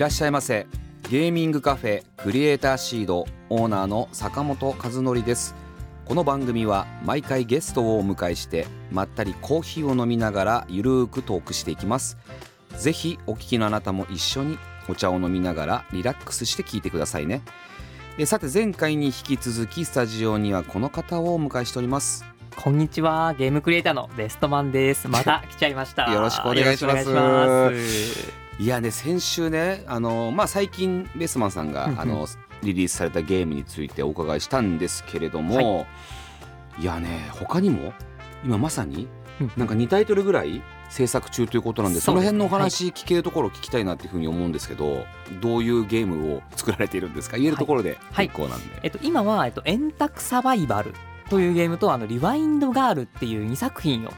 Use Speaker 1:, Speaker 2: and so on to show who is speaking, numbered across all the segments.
Speaker 1: らっしゃいませ。ゲーミングカフェクリエイターシードオーナーの坂本和則です。この番組は毎回ゲストをお迎えしてまったりコーヒーを飲みながらゆるーくトークしていきます。ぜひお聞きのあなたも一緒にお茶を飲みながらリラックスして聞いてくださいね。えさて前回に引き続きスタジオにはこの方をお迎えしております。
Speaker 2: こんにちは、ゲームクリエイターのベストマンです。また来ちゃいました。
Speaker 1: よろしくお願いします
Speaker 2: い
Speaker 1: やね先週ねあの、まあ、最近ベスマンさんが、
Speaker 2: うんうん。
Speaker 1: あのリリースされたゲームについてお伺いしたんですけれども、い、やね他にも今まさに
Speaker 2: うん
Speaker 1: なんか2タイトルぐらい制作中ということなんでその辺のお話聞けるところを聞きたいなっていうふうに思うんですけど、どういうゲームを作られているんですか？言えるところで
Speaker 2: はい。
Speaker 1: 結構なんで、
Speaker 2: えっと、今は、えっと、円卓サバイバルというゲームと、あの、リワインドガールっていう2作品を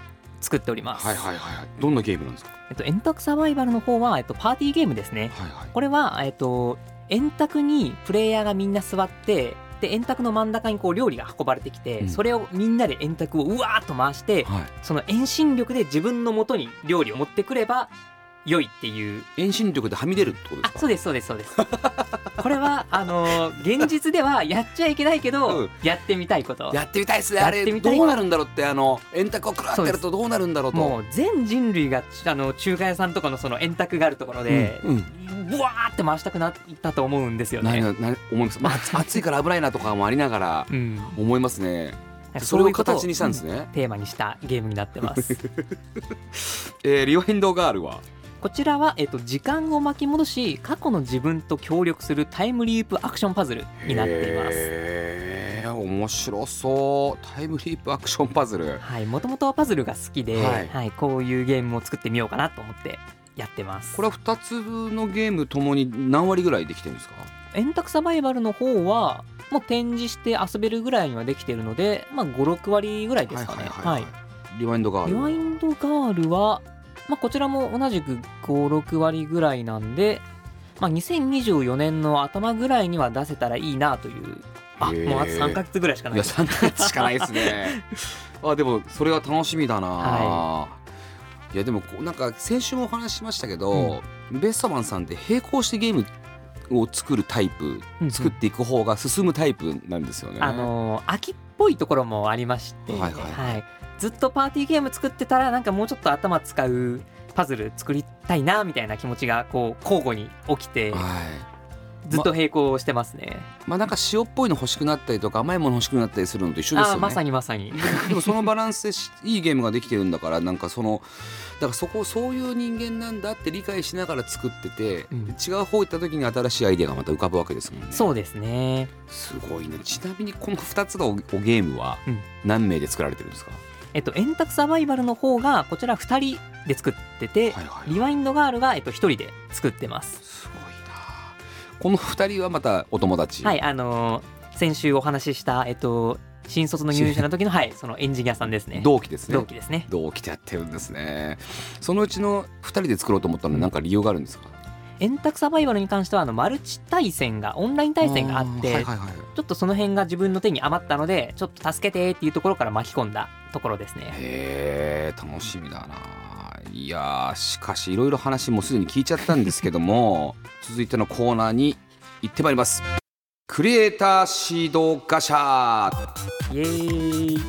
Speaker 2: 作っております。
Speaker 1: はいはいはいはい。どんなゲームなんですか？
Speaker 2: えっと、円卓サバイバルの方は、えっと、パーティーゲームですね。
Speaker 1: はいはい。
Speaker 2: これは、えっと、円卓にプレイヤーがみんな座って、で円卓の真ん中にこう料理が運ばれてきて、
Speaker 1: うん。
Speaker 2: それをみんなで円卓をうわーっと回して、
Speaker 1: はい。
Speaker 2: その遠心力で自分の元に料理を持ってくれば良いっていう。
Speaker 1: 遠心力ではみ出るってことですか？
Speaker 2: あそうですそうですそうです。これはあのー現実ではやっちゃいけないけど、
Speaker 1: うん。
Speaker 2: やってみたいこと。
Speaker 1: やってみたいですね。
Speaker 2: や
Speaker 1: あれどうなるんだろうってあの円卓をくらってやるとどうなるんだろうと。
Speaker 2: もう全人類があの中華屋さんとかのその円卓があるところで、
Speaker 1: うんうん。
Speaker 2: ブワーって回したくなったと思うんですよね。
Speaker 1: 何思います、まあ、暑暑 いから危ないなとかもありながら
Speaker 2: うん、
Speaker 1: 思いますね。それを形にしたんですね、
Speaker 2: うんテーマにしたゲームになってます。
Speaker 1: えーリワインドガールは？
Speaker 2: こちらは、えっと、時間を巻き戻し過去の自分と協力するタイムリープアクションパズルになっています。
Speaker 1: 面白そうタイムリープアクションパズル
Speaker 2: はい、もともとはパズルが好きで、
Speaker 1: はい
Speaker 2: はいこういうゲームを作ってみようかなと思ってやってます。
Speaker 1: これは2つのゲームともに何割ぐらいできてるんですか？
Speaker 2: 円卓サバイバルの方はもう展示して遊べるぐらいにはできてるので、まあ、56割ぐらいですかね。はい
Speaker 1: リワインドガール
Speaker 2: リワインドガールは、まあ、こちらも同じく56割ぐらいなんで、まあ、2024年の頭ぐらいには出せたらいいなという。あ
Speaker 1: へー。
Speaker 2: もうあと3ヶ月ぐらいしかない。い
Speaker 1: や3ヶ月しかないですね。あでもそれは楽しみだな、、
Speaker 2: はい。
Speaker 1: やでもこうなんか先週もお話ししましたけど、ベストマンさんって並行してゲームを作るタイプ、
Speaker 2: うん
Speaker 1: 作っていく方が進むタイプなんですよね。
Speaker 2: あのー秋っぽいところもありまして、
Speaker 1: はいはい。はい
Speaker 2: ずっとパーティーゲーム作ってたらなんかもうちょっと頭使うパズル作りたいなみたいな気持ちがこう交互に起きて
Speaker 1: はい
Speaker 2: ずっと並行してますね。
Speaker 1: まあなんか塩っぽいの欲しくなったりとか甘いもの欲しくなったりするのと一緒ですよね。
Speaker 2: まさにまさに。
Speaker 1: でもそのバランスでしいいゲームができてるんだからなんかそのだからそこそういう人間なんだって理解しながら作ってて、
Speaker 2: うん
Speaker 1: 違う方行った時に新しいアイデアがまた浮かぶわけですもんね。
Speaker 2: そうですね。
Speaker 1: すごいねちなみにこの2つのおおゲームは
Speaker 2: うん
Speaker 1: 何名で作られてるんですか、
Speaker 2: えっと、円卓サバイバルの方がこちら2人で作ってて、
Speaker 1: はいはい
Speaker 2: リワインドガールが、えっと、1人で作ってます。
Speaker 1: すごいな。この2人はまたお友達？
Speaker 2: はい、あのー先週お話しした、えっと、新卒の入社の時の、はい、そのエンジニアさんですね。
Speaker 1: 同期ですね。
Speaker 2: 同期ですね。
Speaker 1: 同期でやってるんですね。そのうちの2人で作ろうと思ったのは何か理由があるんですか？
Speaker 2: 円卓サバイバルに関してはあのマルチ対戦がオンライン対戦があって、
Speaker 1: はいはいはい。
Speaker 2: ちょっとその辺が自分の手に余ったのでちょっと助けてっていうところから巻き込んだところですね。
Speaker 1: へえ楽しみだな。いやーしかしいろいろ話もうすでに聞いちゃったんですけども 続いてのコーナーに行ってまいります。クリエイターシードガシャ
Speaker 2: イエーイ。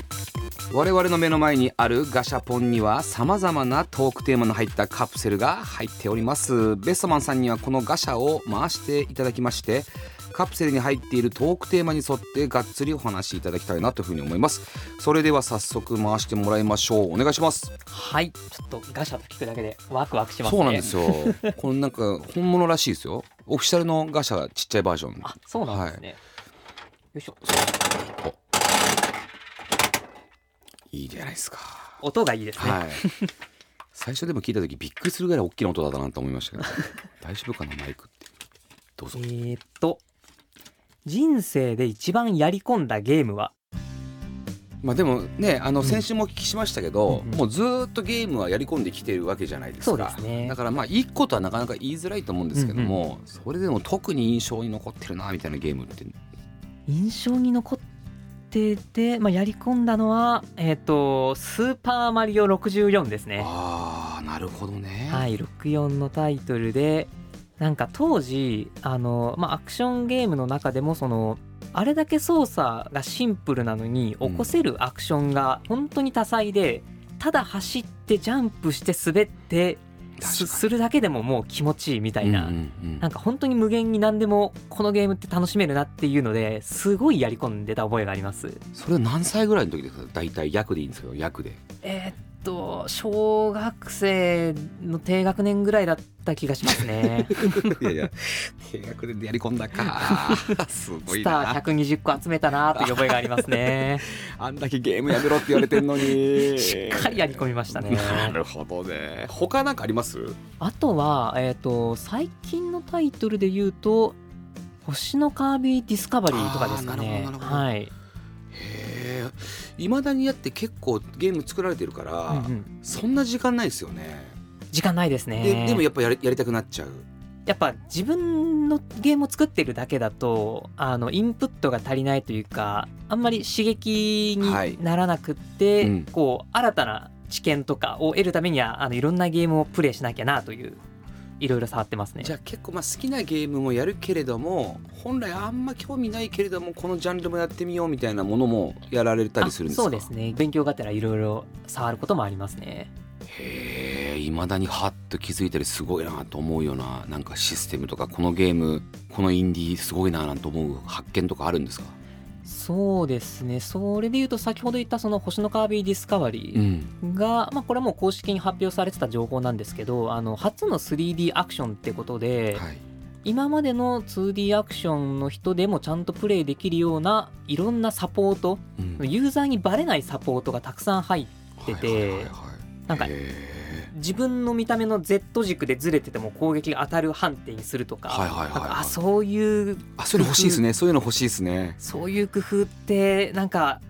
Speaker 1: 我々の目の前にあるガシャポンにはさまざまなトークテーマの入ったカプセルが入っております。ベストマンさんにはこのガシャを回していただきましてカプセルに入っているトークテーマに沿ってがっつりお話しいただきたいなというふうに思います。それでは早速回してもらいましょう。お願いします。
Speaker 2: はい。ちょっとガシャと聞くだけでワクワクしますね。
Speaker 1: そうなんですよ。このなんか本物らしいですよ。オフィシャルのガシャちっちゃいバージョン。
Speaker 2: あそうなんですね。よいしょ。
Speaker 1: いいじゃないですか。
Speaker 2: 音がいいですね。
Speaker 1: はい。最初でも聞いた時びっくりするぐらい大きな音だったなと思いましたけど。大丈夫かなマイクって。どうぞ。
Speaker 2: えーっと人生で一番やり込んだゲームは？
Speaker 1: まあでもねあの
Speaker 2: うん
Speaker 1: 先週もお聞きしましたけど、
Speaker 2: うんうん
Speaker 1: もうずーっとゲームはやり込んできてるわけじゃないですか。
Speaker 2: そうですね。
Speaker 1: だからまあいいことはなかなか言いづらいと思うんですけども、それでも特に印象に残ってるなみたいなゲームって。
Speaker 2: 印象に残ってて、まあ、やり込んだのはえーっとスーパーマリオ64ですね。
Speaker 1: ああなるほどね、
Speaker 2: はい64のタイトルでなんか当時あの、まあ、アクションゲームの中でもそのあれだけ操作がシンプルなのに
Speaker 1: うん
Speaker 2: 起こせるアクションが本当に多彩で、ただ走ってジャンプして滑ってするだけでももう気持ちいいみたいな、
Speaker 1: うんうんうん。
Speaker 2: なんか本当に無限に何でもこのゲームって楽しめるなっていうのですごいやり込んでた覚えがあります。
Speaker 1: それは何歳ぐらいの時ですか？大体役でいいんですけど役で。
Speaker 2: えーっと小学生の低学年ぐらいだった気がしますね。
Speaker 1: いやいや低学でやり込んだか すごい
Speaker 2: スター
Speaker 1: な
Speaker 2: 120個集めたなという覚えがありますね。
Speaker 1: あんだけゲームやめろって言われてんのに
Speaker 2: しっかりやり込みましたね。
Speaker 1: なるほどね他なんかあります？
Speaker 2: あとは、えーっと最近のタイトルで言うと「星のカービィディスカバリー」とかですかね。はい。
Speaker 1: いまだにやって結構ゲーム作られてるから、
Speaker 2: うんうん。
Speaker 1: そんな時間ないですよね。
Speaker 2: 時間ないですね。
Speaker 1: ででもやっぱやりやりたくなっちゃう。
Speaker 2: やっぱ自分のゲームを作ってるだけだとあのインプットが足りないというかあんまり刺激にならなくって、
Speaker 1: はいうん。
Speaker 2: こう新たな知見とかを得るためにはあのいろんなゲームをプレイしなきゃなといういろいろ触ってますね。
Speaker 1: じゃあ結構まあ好きなゲームもやるけれども本来あんま興味ないけれどもこのジャンルもやってみようみたいなものもやられたりするんですか？
Speaker 2: あそうですね。勉強がてらいろいろ触ることもありますね。
Speaker 1: へえいまだにハッと気づいたりすごいなと思うようななんかシステムとかこのゲームこのインディーすごいななんて思う発見とかあるんですか？
Speaker 2: そうですね。それで言うと先ほど言ったその星のカービィディスカバリー、
Speaker 1: ん。
Speaker 2: が、まあ、これはもう公式に発表されてた情報なんですけどあの初の 3D アクションってことで、
Speaker 1: はい。
Speaker 2: 今までの 2D アクションの人でもちゃんとプレイできるようないろんなサポート
Speaker 1: うん。
Speaker 2: ユーザーにバレないサポートがたくさん入ってて
Speaker 1: はいはいはいはい。
Speaker 2: なんか
Speaker 1: へ
Speaker 2: 自分の見た目の Z 軸でずれてても攻撃が当たる判定にするとか
Speaker 1: はいはいはいはい。
Speaker 2: あそういう
Speaker 1: ーあそういうの欲しいですね。そういうの欲しいですね。
Speaker 2: そういう工夫ってなんか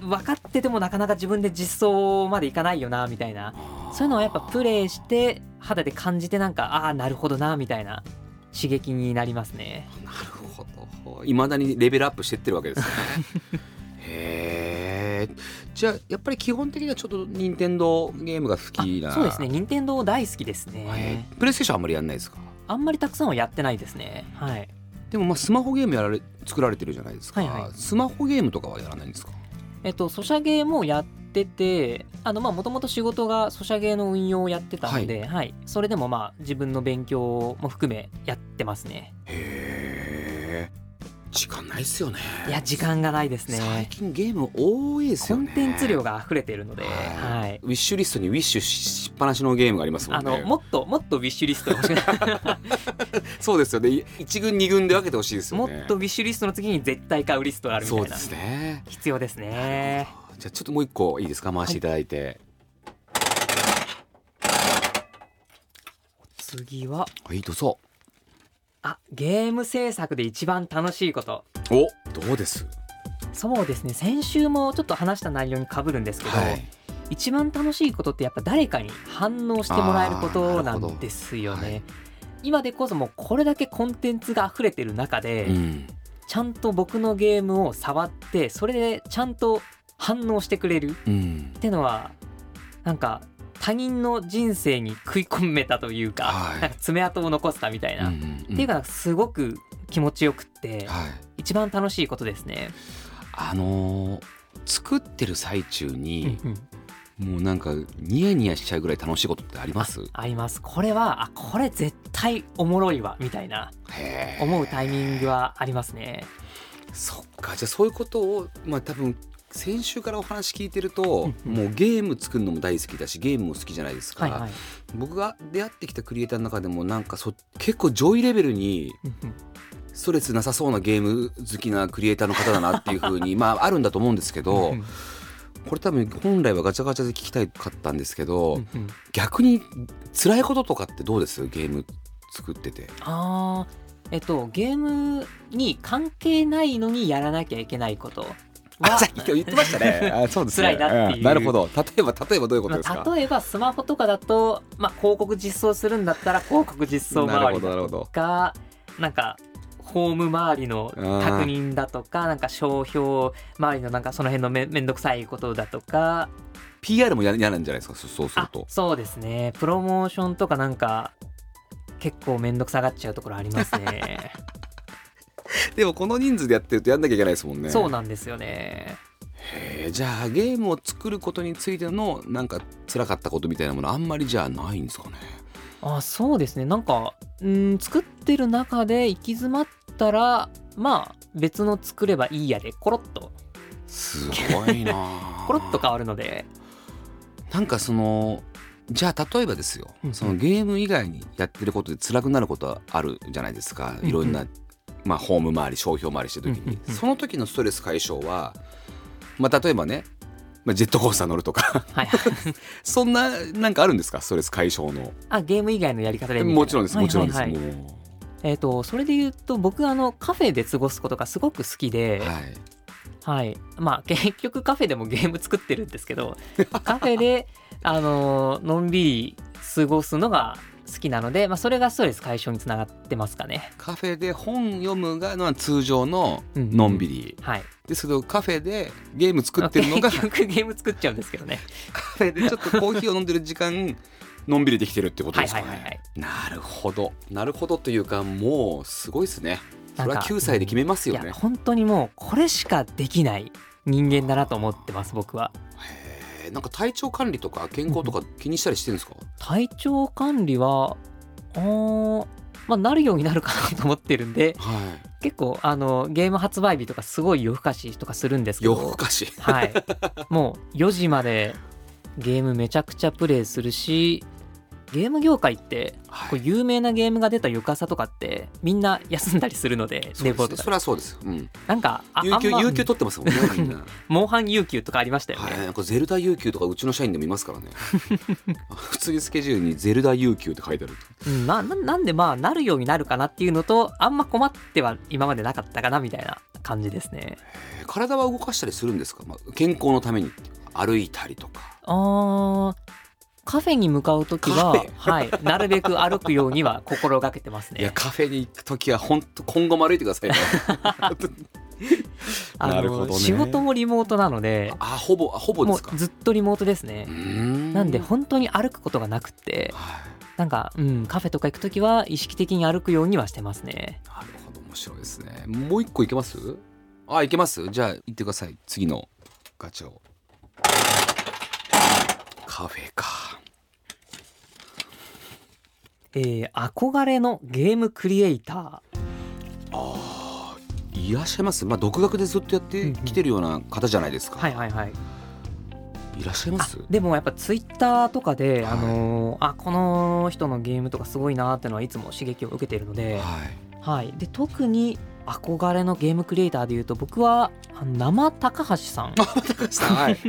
Speaker 2: 分かっててもなかなか自分で実装までいかないよなみたいな。そういうのをやっぱプレイして肌で感じてなんかああなるほどなみたいな刺激になりますね。
Speaker 1: なるほど。いまだにレベルアップしてってるわけですね。へ えじゃあやっぱり基本的にはちょっと任天堂ゲームが好きな
Speaker 2: あそうですね。任天堂大好きです
Speaker 1: はい
Speaker 2: ね
Speaker 1: プレイステーションあんまりやんないですか？
Speaker 2: あんまりたくさんはやってないですね。はい。
Speaker 1: でもまあスマホゲームやられ作られてるじゃないですか、
Speaker 2: はいはい。
Speaker 1: スマホゲームとかはやらないんですか？
Speaker 2: えっとソシャゲもやっててあのまあもともと仕事がソシャゲの運用をやってたので、はい。それでもまあ自分の勉強も含めやってますね。
Speaker 1: へえ時間ないっすよね。
Speaker 2: いや時間がないです
Speaker 1: 最
Speaker 2: ね
Speaker 1: 近ゲーム多いです
Speaker 2: コ
Speaker 1: よね。
Speaker 2: ンテンツ量が溢れてるので、
Speaker 1: はい。
Speaker 2: はい、
Speaker 1: ウィッシュリストにウィッシュしっぱなしのゲームがありますもんね。
Speaker 2: あのもっともっとウィッシュリストが欲しく
Speaker 1: そうですよね。1軍2軍で分けてほしいですよ
Speaker 2: も
Speaker 1: ね
Speaker 2: っとウィッシュリストの次に絶対買うリストがあるみたいな。
Speaker 1: そうですね。
Speaker 2: 必要ですね。
Speaker 1: じゃあちょっともう一個いいですか？回していただいて。
Speaker 2: 次は。
Speaker 1: はいどうぞ
Speaker 2: あゲーム制作で一番楽しいこと。
Speaker 1: おどうです？
Speaker 2: そうですね。先週もちょっと話した内容にかぶるんですけど、
Speaker 1: はい。
Speaker 2: 一番楽しいことってやっぱ誰かに反応してもらえることなんですよね、
Speaker 1: はい
Speaker 2: 今でこそもうこれだけコンテンツが溢れてる中で、
Speaker 1: うん。
Speaker 2: ちゃんと僕のゲームを触ってそれでちゃんと反応してくれる
Speaker 1: うん。
Speaker 2: ってのはなんか他人の人生に食い込めたというか,、
Speaker 1: はい。
Speaker 2: なんか爪痕を残せたみたいな、
Speaker 1: うんうん
Speaker 2: っていうかすごく気持ちよくって、
Speaker 1: はい。
Speaker 2: 一番楽しいことですね。
Speaker 1: あのー作ってる最中に
Speaker 2: うんうん。
Speaker 1: もうなんかニヤニヤしちゃうぐらい楽しいことってあります？
Speaker 2: あります。これはあこれ絶対おもろいわみたいな。思うタイミングはありますね。
Speaker 1: そっか。じゃあそういうことをまあ多分先週からお話聞いてると、
Speaker 2: うん。うん
Speaker 1: もうゲーム作るのも大好きだしゲームも好きじゃないですか、
Speaker 2: はいはい。
Speaker 1: 僕が出会ってきたクリエイターの中でもなんかそ結構上位レベルにストレスなさそうなゲーム好きなクリエイターの方だなっていうふうに まああるんだと思うんですけど、
Speaker 2: うん
Speaker 1: これ多分本来はガチャガチャで聞きたいかったんですけど、
Speaker 2: うんうん。
Speaker 1: 逆に辛いこととかってどうです？ゲーム作ってて。
Speaker 2: あー。えっとゲームに関係ないのにやらなきゃいけないこと。は
Speaker 1: あさっき今日言ってましたね。あそうですね。
Speaker 2: 辛いなっていう。
Speaker 1: うん。なるほど。例えば例えばどういうことですか、
Speaker 2: まあ、例えばスマホとかだと、まあ、広告実装するんだったら広告実装周りだとかなんかホーム周りの確認だとかなんか商標周りのなんかその辺のめめんどくさいことだとか。
Speaker 1: PR もや嫌なんじゃないですか？そそうする
Speaker 2: あ
Speaker 1: と
Speaker 2: そうですね。プロモーションとかなんか結構めんどくさがっちゃうところありますね
Speaker 1: でもこの人数でやってるとやんなきゃいけないですもんね。
Speaker 2: そうなんですよね。
Speaker 1: へえじゃあゲームを作ることについてのなんか辛かったことみたいなものあんまりじゃあないんですかね。
Speaker 2: あそうですね。なんかうん作ってる中で行き詰まったらまあ別の作ればいいやでコロッと。
Speaker 1: すごいな
Speaker 2: コロッと変わるので。
Speaker 1: なんかそのじゃあ例えばですよ、
Speaker 2: うんうん。
Speaker 1: そのゲーム以外にやってることで辛くなることはあるじゃないですか、いろんな、まあ、ホーム周り商標周りしてる時に、その時のストレス解消は、まあ、例えばね、まあ、ジェットコースター乗るとか。
Speaker 2: はい
Speaker 1: そんななんかあるんですか？ストレス解消の。
Speaker 2: あゲーム以外のやり方で
Speaker 1: もちろんですもちろんです、
Speaker 2: はいはいはい。
Speaker 1: も
Speaker 2: えっ、とそれで言うと僕あのカフェで過ごすことがすごく好きで、
Speaker 1: うはい。
Speaker 2: はい、まあ結局カフェでもゲーム作ってるんですけどカフェであののんびり過ごすのが好きなので、まあ、それがストレス解消につながってますかね。
Speaker 1: カフェで本読むがのは通常の
Speaker 2: うん
Speaker 1: のんびり、
Speaker 2: はい、
Speaker 1: ですけどカフェでゲーム作ってるのが
Speaker 2: 結局ゲーム作っちゃうんですけどね。
Speaker 1: カフェでちょっとコーヒーを飲んでる時間 のんびりできてるってこと
Speaker 2: はい
Speaker 1: ですかね、
Speaker 2: はいはいはい。
Speaker 1: なるほどなるほどというかもうすごいですねそれは
Speaker 2: なんか
Speaker 1: 9歳で決めますよね
Speaker 2: 本当にもうこれしかできない人間だなと思ってます僕は。
Speaker 1: なんか体調管理とか健康とか気にしたりしてるんですか？
Speaker 2: 体調管理はあーまあなるようになるかなと思ってるんで
Speaker 1: は
Speaker 2: 結構あのゲーム発売日とかすごい夜更かしとかするんです
Speaker 1: い
Speaker 2: けど
Speaker 1: 夜更かし。
Speaker 2: はい。もう4時までゲームめちゃくちゃプレイするしゲーム業界って
Speaker 1: はい。
Speaker 2: こう有名なゲームが出た翌朝とかってみんな休んだりするので寝坊とか
Speaker 1: れはそうです、うん、
Speaker 2: なんかあ
Speaker 1: 有給
Speaker 2: ま
Speaker 1: 有給取ってますもんねみんな。
Speaker 2: モンハン有給とかありましたよね、
Speaker 1: はい。なんかゼルダ有給とかうちの社員でもいますからね。普通にスケジュールにゼルダ有給って書いてある
Speaker 2: うん、なななんでまあなるようになるかなっていうのとあんま困っては今までなかったかなみたいな感じですね。
Speaker 1: えー。体は動かしたりするんですか、まあ、健康のために歩いたりとか。
Speaker 2: あーカフェに向かう時ははい、なるべく歩くようには心がけてます
Speaker 1: いや
Speaker 2: ね。
Speaker 1: カフェに行く時は本当今後も歩いてくださいね。
Speaker 2: あ
Speaker 1: なるほどね。
Speaker 2: の仕事もリモートなので、
Speaker 1: あほぼあほぼですか？
Speaker 2: もうずっとリモートですね。なんで本当に歩くことがなくって、
Speaker 1: はい。
Speaker 2: なんか、うん、カフェとか行く時は意識的に歩くようにはしてますね。
Speaker 1: なるほど面白いですね。もう一個いけます？あいけます？じゃあ行ってください。次のガチャを。カフェか
Speaker 2: えー憧れのゲームクリエイタ
Speaker 1: ああいらっしゃいます？まあ独学でずっとやってきてるような方じゃないですか、
Speaker 2: ー。はいはいはい。
Speaker 1: いらっしゃいます？
Speaker 2: でもやっぱツイッターとかで、
Speaker 1: はい。
Speaker 2: あのーあこの人のゲームとかすごいなーってのはいつも刺激を受けているので、
Speaker 1: はい。
Speaker 2: はい、で特に憧れのゲームクリエイターでいうと僕は生高橋さん。
Speaker 1: 高橋さん。はい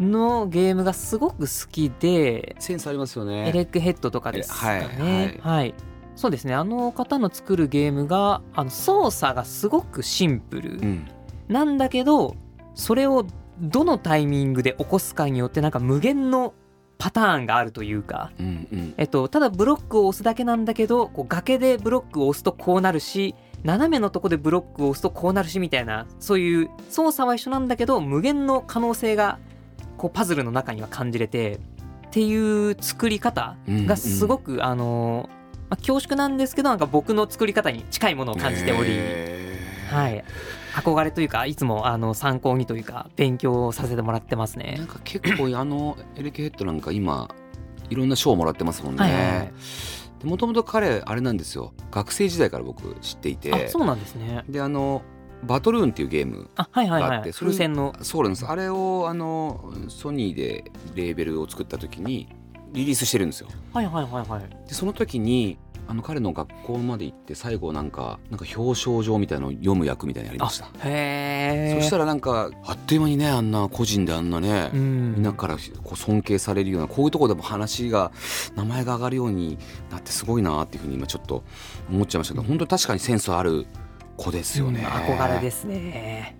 Speaker 2: のゲームがすごく好きで、
Speaker 1: センスありますよね。
Speaker 2: エレックヘッドとかですかね。
Speaker 1: えはい
Speaker 2: はい。そうですね。あの方の作るゲームがあの操作がすごくシンプル
Speaker 1: うん。
Speaker 2: なんだけどそれをどのタイミングで起こすかによってなんか無限のパターンがあるというか、
Speaker 1: うんうん。
Speaker 2: えっと、ただブロックを押すだけなんだけどこう崖でブロックを押すとこうなるし斜めのとこでブロックを押すとこうなるしみたいなそういう操作は一緒なんだけど無限の可能性がこうパズルの中には感じれてっていう作り方がすごく、あのまあ、恐縮なんですけどなんか僕の作り方に近いものを感じており、はい、憧れというかいつもあの参考にというか勉強させてもらってますね
Speaker 1: なん。か結構あのエレキヘッドなんか今いろんな賞をもらってますもん
Speaker 2: はいはいはい
Speaker 1: ね。もともと彼あれなんですよ学生時代から僕知っていて
Speaker 2: あそうなんですね。
Speaker 1: であのバトルーンっていうゲーム
Speaker 2: あはいはい
Speaker 1: があ
Speaker 2: はい。
Speaker 1: ってそれ
Speaker 2: 風船の。
Speaker 1: そうなんです。あれをあのソニーでレーベルを作った時にリリースしてるんですよ。
Speaker 2: はいはいはいはい。
Speaker 1: でその時にあの彼の学校まで行って最後なんかなんか表彰状みたいなのを読む役みたいなのやりました。
Speaker 2: へえ
Speaker 1: そしたらなんかあっという間にねあんな個人であんなね、
Speaker 2: うん。
Speaker 1: みんなからこう尊敬されるようなこういうところでも話が名前が上がるようになってすごいなっていうふうに今ちょっと思っちゃいましたけど本当に確かにセンスある子ですよね、
Speaker 2: うん憧れですね。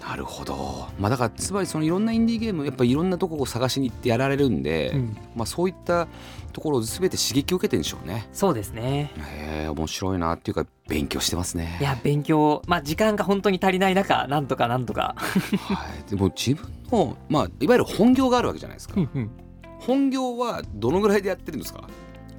Speaker 1: なるほど。まあだからつまりそのいろんなインディーゲームやっぱりいろんなとこを探しに行ってやられるんで、
Speaker 2: うん。
Speaker 1: まあそういったところを全て刺激を受けてるんでしょうね。
Speaker 2: そうですね。
Speaker 1: へえ面白いなっていうか勉強してますね。
Speaker 2: いや勉強まあ時間が本当に足りない中なんとかなんとか。
Speaker 1: はい、でも自分の、まあ、いわゆる本業があるわけじゃないですか、本業はどのぐらいでやってるんですか？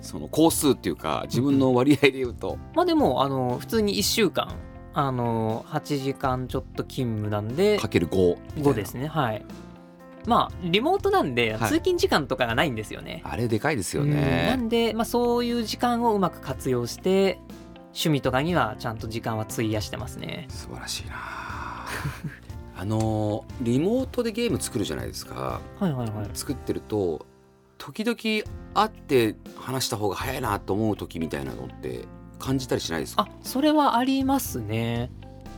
Speaker 1: その工数っていうか自分の割合で言うと、
Speaker 2: まあでもあの普通に1週間あの8時間ちょっと勤務なんで
Speaker 1: かける5
Speaker 2: 5ですねはい。まあリモートなんで
Speaker 1: はい。
Speaker 2: 通勤時間とかがないんですよね、
Speaker 1: あれでかいですよ
Speaker 2: うん。な
Speaker 1: ね
Speaker 2: んで、まあ、そういう時間をうまく活用して趣味とかにはちゃんと時間は費やしてますね。
Speaker 1: 素晴らしいな。あのリモートでゲーム作るじゃないですか。
Speaker 2: はいはいはい。
Speaker 1: 作ってると時々会って話した方が早いなと思う時みたいなのって感じたりしないですか？
Speaker 2: あそれはありますね。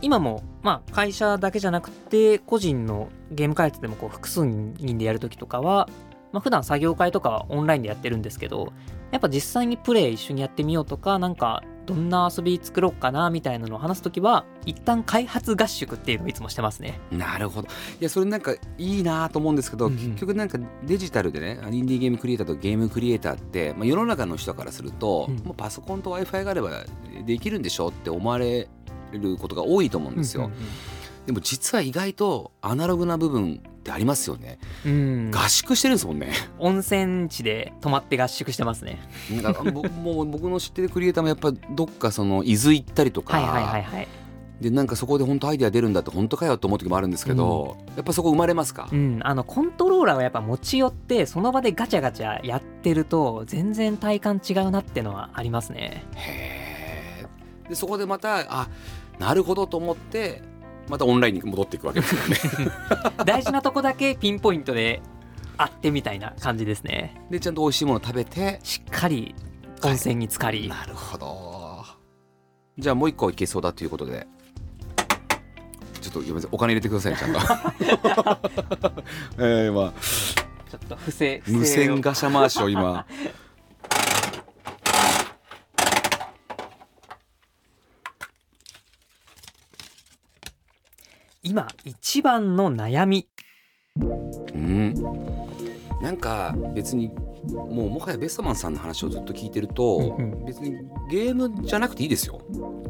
Speaker 2: 今もまあ会社だけじゃなくて個人のゲーム開発でもこう複数人でやるときとかは、まあ普段作業会とかはオンラインでやってるんですけどやっぱ実際にプレイ一緒にやってみようとかなんかどんな遊び作ろうかなみたいなのを話すときは一旦開発合宿っていうのをいつもしてますね。
Speaker 1: なるほど。いやそれなんかいいなと思うんですけど、
Speaker 2: うんうん。
Speaker 1: 結局なんかデジタルでねインディーゲームクリエイターとゲームクリエイターって、まあ、世の中の人からすると、
Speaker 2: うん。
Speaker 1: もうパソコンと w i f i があればできるんでしょって思われることが多いと思うんですよ、
Speaker 2: うん。
Speaker 1: でも実は意外とアナログな部分ってありますよね、
Speaker 2: うん。うん
Speaker 1: 合宿してるんですもんね。
Speaker 2: 温泉地で泊まって合宿してますね。
Speaker 1: なんかぼ もう僕の知ってるクリエイターもやっぱどっかその伊豆行ったりとか、
Speaker 2: はいはいはいはい。
Speaker 1: でなんかそこで本当アイデア出るんだって本当かよと思う時もあるんですけど、やっぱそこ生まれますか、
Speaker 2: うん、あのコントローラーをやっぱ持ち寄ってその場でガチャガチャやってると全然体感違うなってのはありますね。
Speaker 1: へえでそこでまたあなるほどと思ってまたオンラインに戻っていくわけですよね。
Speaker 2: 大事なとこだけピンポイントで会ってみたいな感じですね。
Speaker 1: でちゃんと美味しいもの食べて
Speaker 2: しっかり温泉に浸かり、
Speaker 1: なるほど。じゃあもう一個いけそうだということで。ちょっとごめんなさいお金入れてくださいねちゃんと。えー、まあ。
Speaker 2: ちょっと不正
Speaker 1: 無線ガシャ回しを今
Speaker 2: 今一番の悩み。
Speaker 1: うん。なんか別にもうもはやベストマンさんの話をずっと聞いてると、
Speaker 2: うんうん。
Speaker 1: 別にゲームじゃなくていいですよ。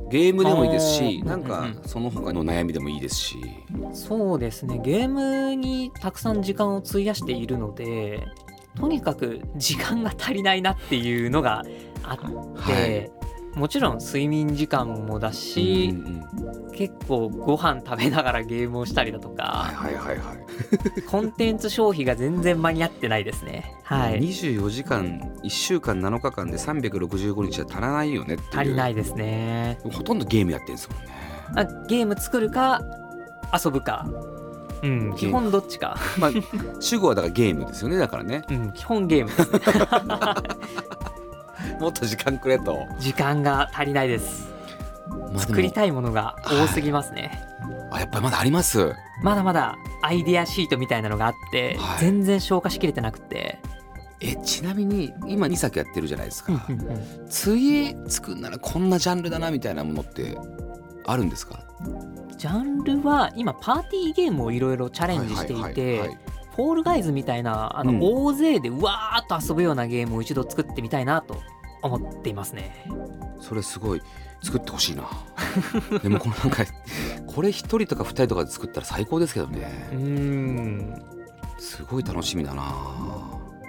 Speaker 1: ゲームでもいいですしなんかその他の悩みでもいいですし。
Speaker 2: そうですね。ゲームにたくさん時間を費やしているのでとにかく時間が足りないなっていうのがあって、
Speaker 1: はい
Speaker 2: もちろん睡眠時間もだし、
Speaker 1: うんうんうん
Speaker 2: 結構ご飯食べながらゲームをしたりだと
Speaker 1: はい
Speaker 2: か、
Speaker 1: はいはいはい。
Speaker 2: コンテンツ消費が全然間に合ってないですね。はい。
Speaker 1: 24時間1週間7日間で365日は足らないよね
Speaker 2: 足りないですね。
Speaker 1: ほとんどゲームやってるんですもんね。
Speaker 2: あゲーム作るか遊ぶか。うん基本どっちか。
Speaker 1: まあ主語はだからゲームですよねだからね。
Speaker 2: うん基本ゲームです
Speaker 1: もっと時間くれと、
Speaker 2: 時間が足りないです。
Speaker 1: まあ
Speaker 2: 作りたいものが多すぎますね、
Speaker 1: あやっぱりまだあります？
Speaker 2: まだまだアイディアシートみたいなのがあって、
Speaker 1: はい。
Speaker 2: 全然消化しきれてなくて、
Speaker 1: えちなみに今2作やってるじゃないですか、
Speaker 2: うんうんうん。
Speaker 1: 次作るならこんなジャンルだなみたいなものってあるんですか？
Speaker 2: ジャンルは今パーティーゲームをいろいろチャレンジしてい
Speaker 1: はいはいはい
Speaker 2: て
Speaker 1: はい
Speaker 2: フォールガイズみたいなあの、
Speaker 1: うん。
Speaker 2: 大勢でうわーっと遊ぶようなゲームを一度作ってみたいなと思っていますね。
Speaker 1: それすごい。作ってほしいな。でもこのなんかこれ1人とか2人とかで作ったら最高ですけど
Speaker 2: う
Speaker 1: ね
Speaker 2: ーん。
Speaker 1: すごい楽しみだな。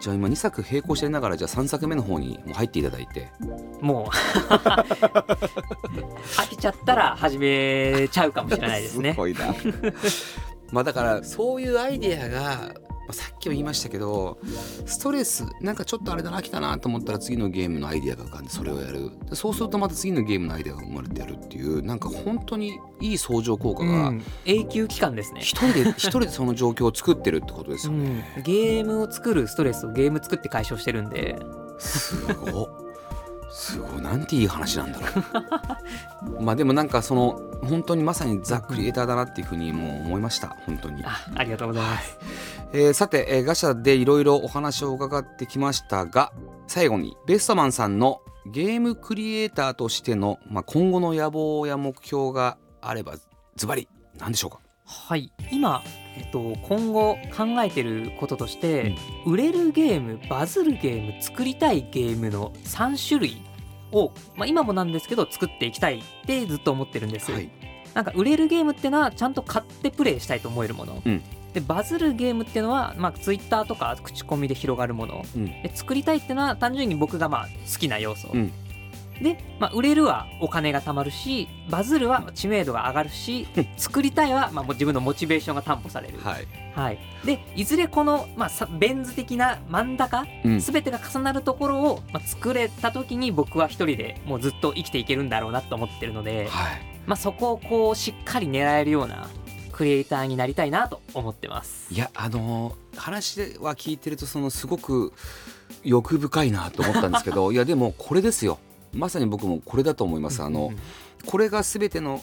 Speaker 1: じゃあ今2作並行してりながらじゃあ3作目の方にもう入っていただいて。
Speaker 2: もう。飽きちゃったら始めちゃうかもしれないですね。
Speaker 1: ごいなまあだからそういうアイデアがあさっきも言いましたけどストレスなんかちょっとあれだな来たなと思ったら次のゲームのアイデアが浮かんでそれをやる。でそうするとまた次のゲームのアイデアが生まれてやるっていうなんか本当にいい相乗効果が
Speaker 2: うん。永久期間ですね。
Speaker 1: 一人で 一人でその状況を作ってるってことです
Speaker 2: う
Speaker 1: よね。
Speaker 2: ん、ゲームを作るストレスをゲーム作って解消してるんで、
Speaker 1: すごっ。すごいなんていい話なんだろう。まあでもなんかその本当にまさにザ・クリエイターだなっていうふうにもう思いました本当に、
Speaker 2: あありがとうございます。
Speaker 1: えーさて、えーガシャでいろいろお話を伺ってきましたが最後にベストマンさんのゲームクリエイターとしての、まあ、今後の野望や目標があればズバリ何でしょうか？
Speaker 2: はい、今、えっと、今後考えてることとして、売れるゲームバズるゲーム作りたいゲームの3種類を、まあ、今もなんですけど作っていきたいってずっと思ってるんです、
Speaker 1: はい。
Speaker 2: なんか売れるゲームっていうのはちゃんと買ってプレイしたいと思えるもの、
Speaker 1: うん。
Speaker 2: でバズるゲームっていうのは、まあ、Twitter とか口コミで広がるもの。
Speaker 1: うん。
Speaker 2: で作りたいっていうのは単純に僕がまあ好きな要素、
Speaker 1: うん
Speaker 2: で、まあ、売れるはお金が貯まるしバズるは知名度が上がるし 作りたいはまあもう自分のモチベーションが担保される、
Speaker 1: はい、
Speaker 2: はい、でいずれこの、まあ、さベン図的な真ん中
Speaker 1: うん。
Speaker 2: 全てが重なるところを、まあ、作れた時に僕は一人でもうずっと生きていけるんだろうなと思ってるので、
Speaker 1: はい。
Speaker 2: まあ、そこをこうしっかり狙えるようなクリエイターになりたいなと思ってます。
Speaker 1: いやあのー話は聞いてるとそのすごく欲深いなと思ったんですけど いやでもこれですよまさに僕もこれだと思います。あのこれが全ての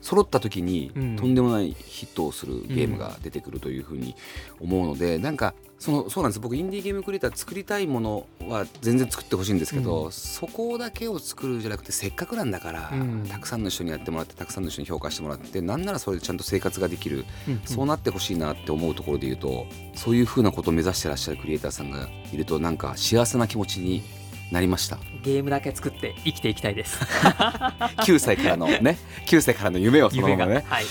Speaker 1: 揃った時に
Speaker 2: うん。
Speaker 1: とんでもないヒットをするゲームが出てくるというふうに思うのでなんかそのそうなんです。僕インディーゲームクリエイター作りたいものは全然作ってほしいんですけど、
Speaker 2: う
Speaker 1: そこだけを作るじゃなくてせっかくなんだから、
Speaker 2: うん。
Speaker 1: たくさんの人にやってもらってたくさんの人に評価してもらってなんならそれでちゃんと生活ができる
Speaker 2: うん。
Speaker 1: そうなってほしいなって思うところで言うとそういうふうなことを目指してらっしゃるクリエイターさんがいるとなんか幸せな気持ちになりました。
Speaker 2: ゲームだけ作って生きていきたいです。
Speaker 1: 9歳からのね 9歳からの夢をそのままね。
Speaker 2: はい、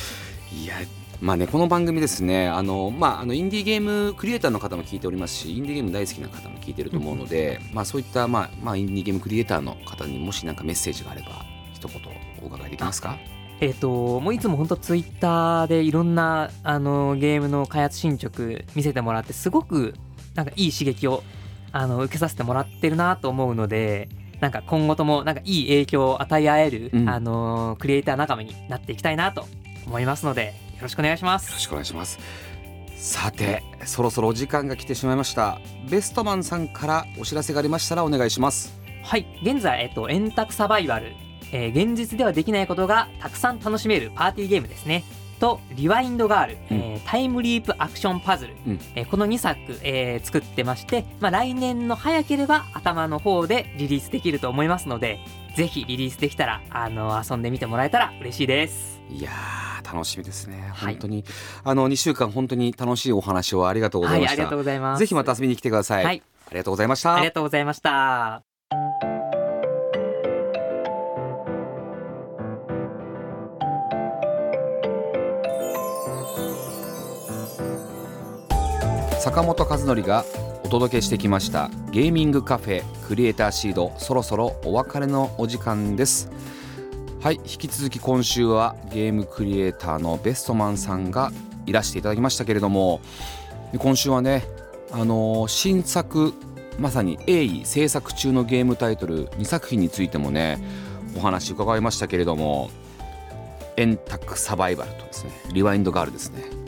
Speaker 1: いやまあねこの番組ですねあのまああのインディーゲームクリエイターの方も聞いておりますしインディーゲーム大好きな方も聞いてると思うので、まあそういったまあまあインディーゲームクリエイターの方にもしなんかメッセージがあれば一言お伺いできますか？
Speaker 2: えっ、ともういつも本当ツイッターでいろんなあのゲームの開発進捗見せてもらってすごくなんかいい刺激をあの受けさせてもらってるなと思うのでなんか今後ともなんかいい影響を与え合える、
Speaker 1: うん。
Speaker 2: あのクリエイター仲間になっていきたいなと思いますのでよろしくお願いしま
Speaker 1: よろ
Speaker 2: す
Speaker 1: しくお願いします。さてそろそろお時間が来てしまいました。ベストマンさんからお知らせがありましたらお願いします。
Speaker 2: はい。現在、えっと、円卓サバイバル、えー現実ではできないことがたくさん楽しめるパーティーゲームですねとリワインドガール、えータイムリープアクションパズル、
Speaker 1: うん。
Speaker 2: えーこの2作、えー作ってまして、まあ、来年の早ければ頭の方でリリースできると思いますのでぜひリリースできたらあの遊んでみてもらえたら嬉しいです。
Speaker 1: いやー楽しみですね。
Speaker 2: はい。
Speaker 1: 本当に、あの2週間本当に楽しいお話をありがとうござました、
Speaker 2: はいいありがとうございます。
Speaker 1: ぜひまた遊びに来てください、
Speaker 2: はい。
Speaker 1: ありがとうございました。
Speaker 2: ありがとうございました
Speaker 1: 坂本和則がお届けしてきましたゲーミングカフェクリエイターシードそろそろお別れのお時間です。はい引き続き今週はゲームクリエイターのベストマンさんがいらしていただきましたけれども今週はねあのー新作まさに鋭意制作中のゲームタイトル2作品についてもねお話伺いましたけれども円卓サバイバルとですねリワインドガールですね。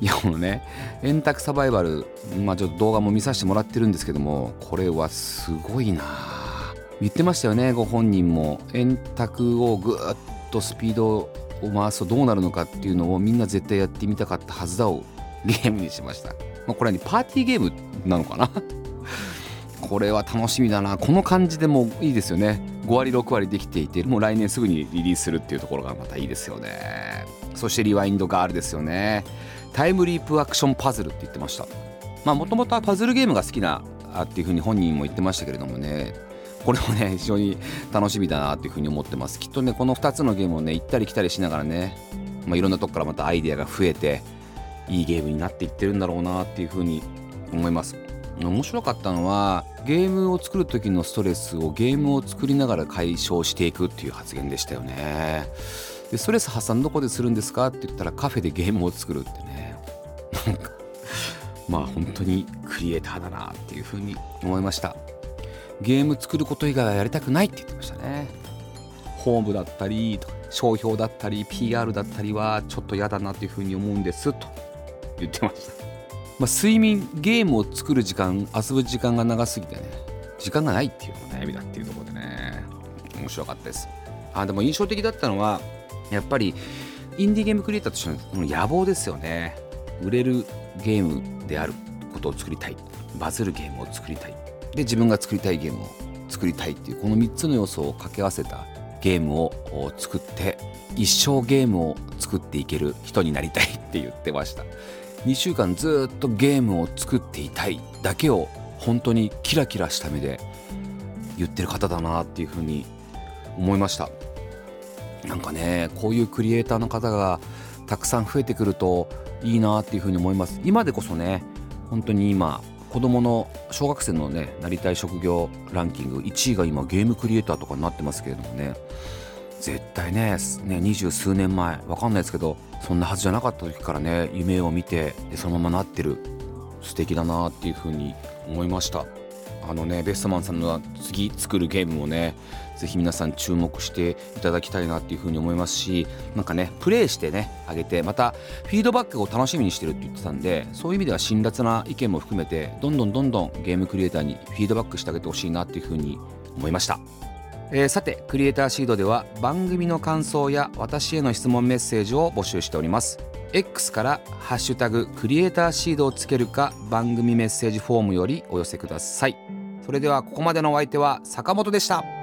Speaker 1: いやこのね円卓サバイバル、まあ、ちょっと動画も見させてもらってるんですけどもこれはすごいな。言ってましたよねご本人も。円卓をぐーっとスピードを回すとどうなるのかっていうのをみんな絶対やってみたかったはずだをゲームにしました、まあ、これはねパーティーゲームなのかな。これは楽しみだな。この感じでもいいですよね。5割6割できていてもう来年すぐにリリースするっていうところがまたいいですよね。そしてリワインドガールですよね。タイムリープアクションパズルって言ってました。まあもともとはパズルゲームが好きなっていうふうに本人も言ってましたけれどもね。これもね非常に楽しみだなっていうふうに思ってます。きっとねこの2つのゲームをね行ったり来たりしながらね、まあ、いろんなとこからまたアイデアが増えていいゲームになっていってるんだろうなっていうふうに思います。面白かったのはゲームを作る時のストレスをゲームを作りながら解消していくっていう発言でしたよね。でストレス発散どこでするんですかって言ったらカフェでゲームを作るってね。なんかまあ本当にクリエイターだなっていうふうに思いました。ゲーム作ること以外はやりたくないって言ってましたね。ホームだったり商標だったり PR だったりはちょっと嫌だなっていうふうに思うんですと言ってました。まあ、睡眠ゲームを作る時間遊ぶ時間が長すぎてね時間がないっていうのが悩みだっていうところでね面白かったです。あでも印象的だったのはやっぱりインディーゲームクリエイターとしての野望ですよね。売れるゲームであることを作りたい。バズるゲームを作りたい。で自分が作りたいゲームを作りたいっていうこの3つの要素を掛け合わせたゲームを作って一生ゲームを作っていける人になりたいって言ってました。2週間ずっとゲームを作っていたいだけを本当にキラキラした目で言ってる方だなっていうふうに思いました。なんかねこういうクリエイターの方がたくさん増えてくるといいなっていうふうに思います。今でこそね本当に今子供の小学生のねなりたい職業ランキング1位が今ゲームクリエイターとかになってますけれどもね絶対ね二十数年前わかんないですけどそんなはずじゃなかった時からね夢を見てでそのままなってる。素敵だなっていうふうに思いました。あのねベストマンさんの次作るゲームをねぜひ皆さん注目していただきたいなっていうふうに思いますしなんかねプレイしてねあげてまたフィードバックを楽しみにしてるって言ってたんでそういう意味では辛辣な意見も含めてどんどんどんどんゲームクリエイターにフィードバックしてあげてほしいなっていうふうに思いました。えー、さてクリエイターシードでは番組の感想や私への質問メッセージを募集しております。X から「ハッシュタグクリエイターシード」をつけるか番組メッセージフォームよりお寄せください。それではここまでのお相手は坂本でした。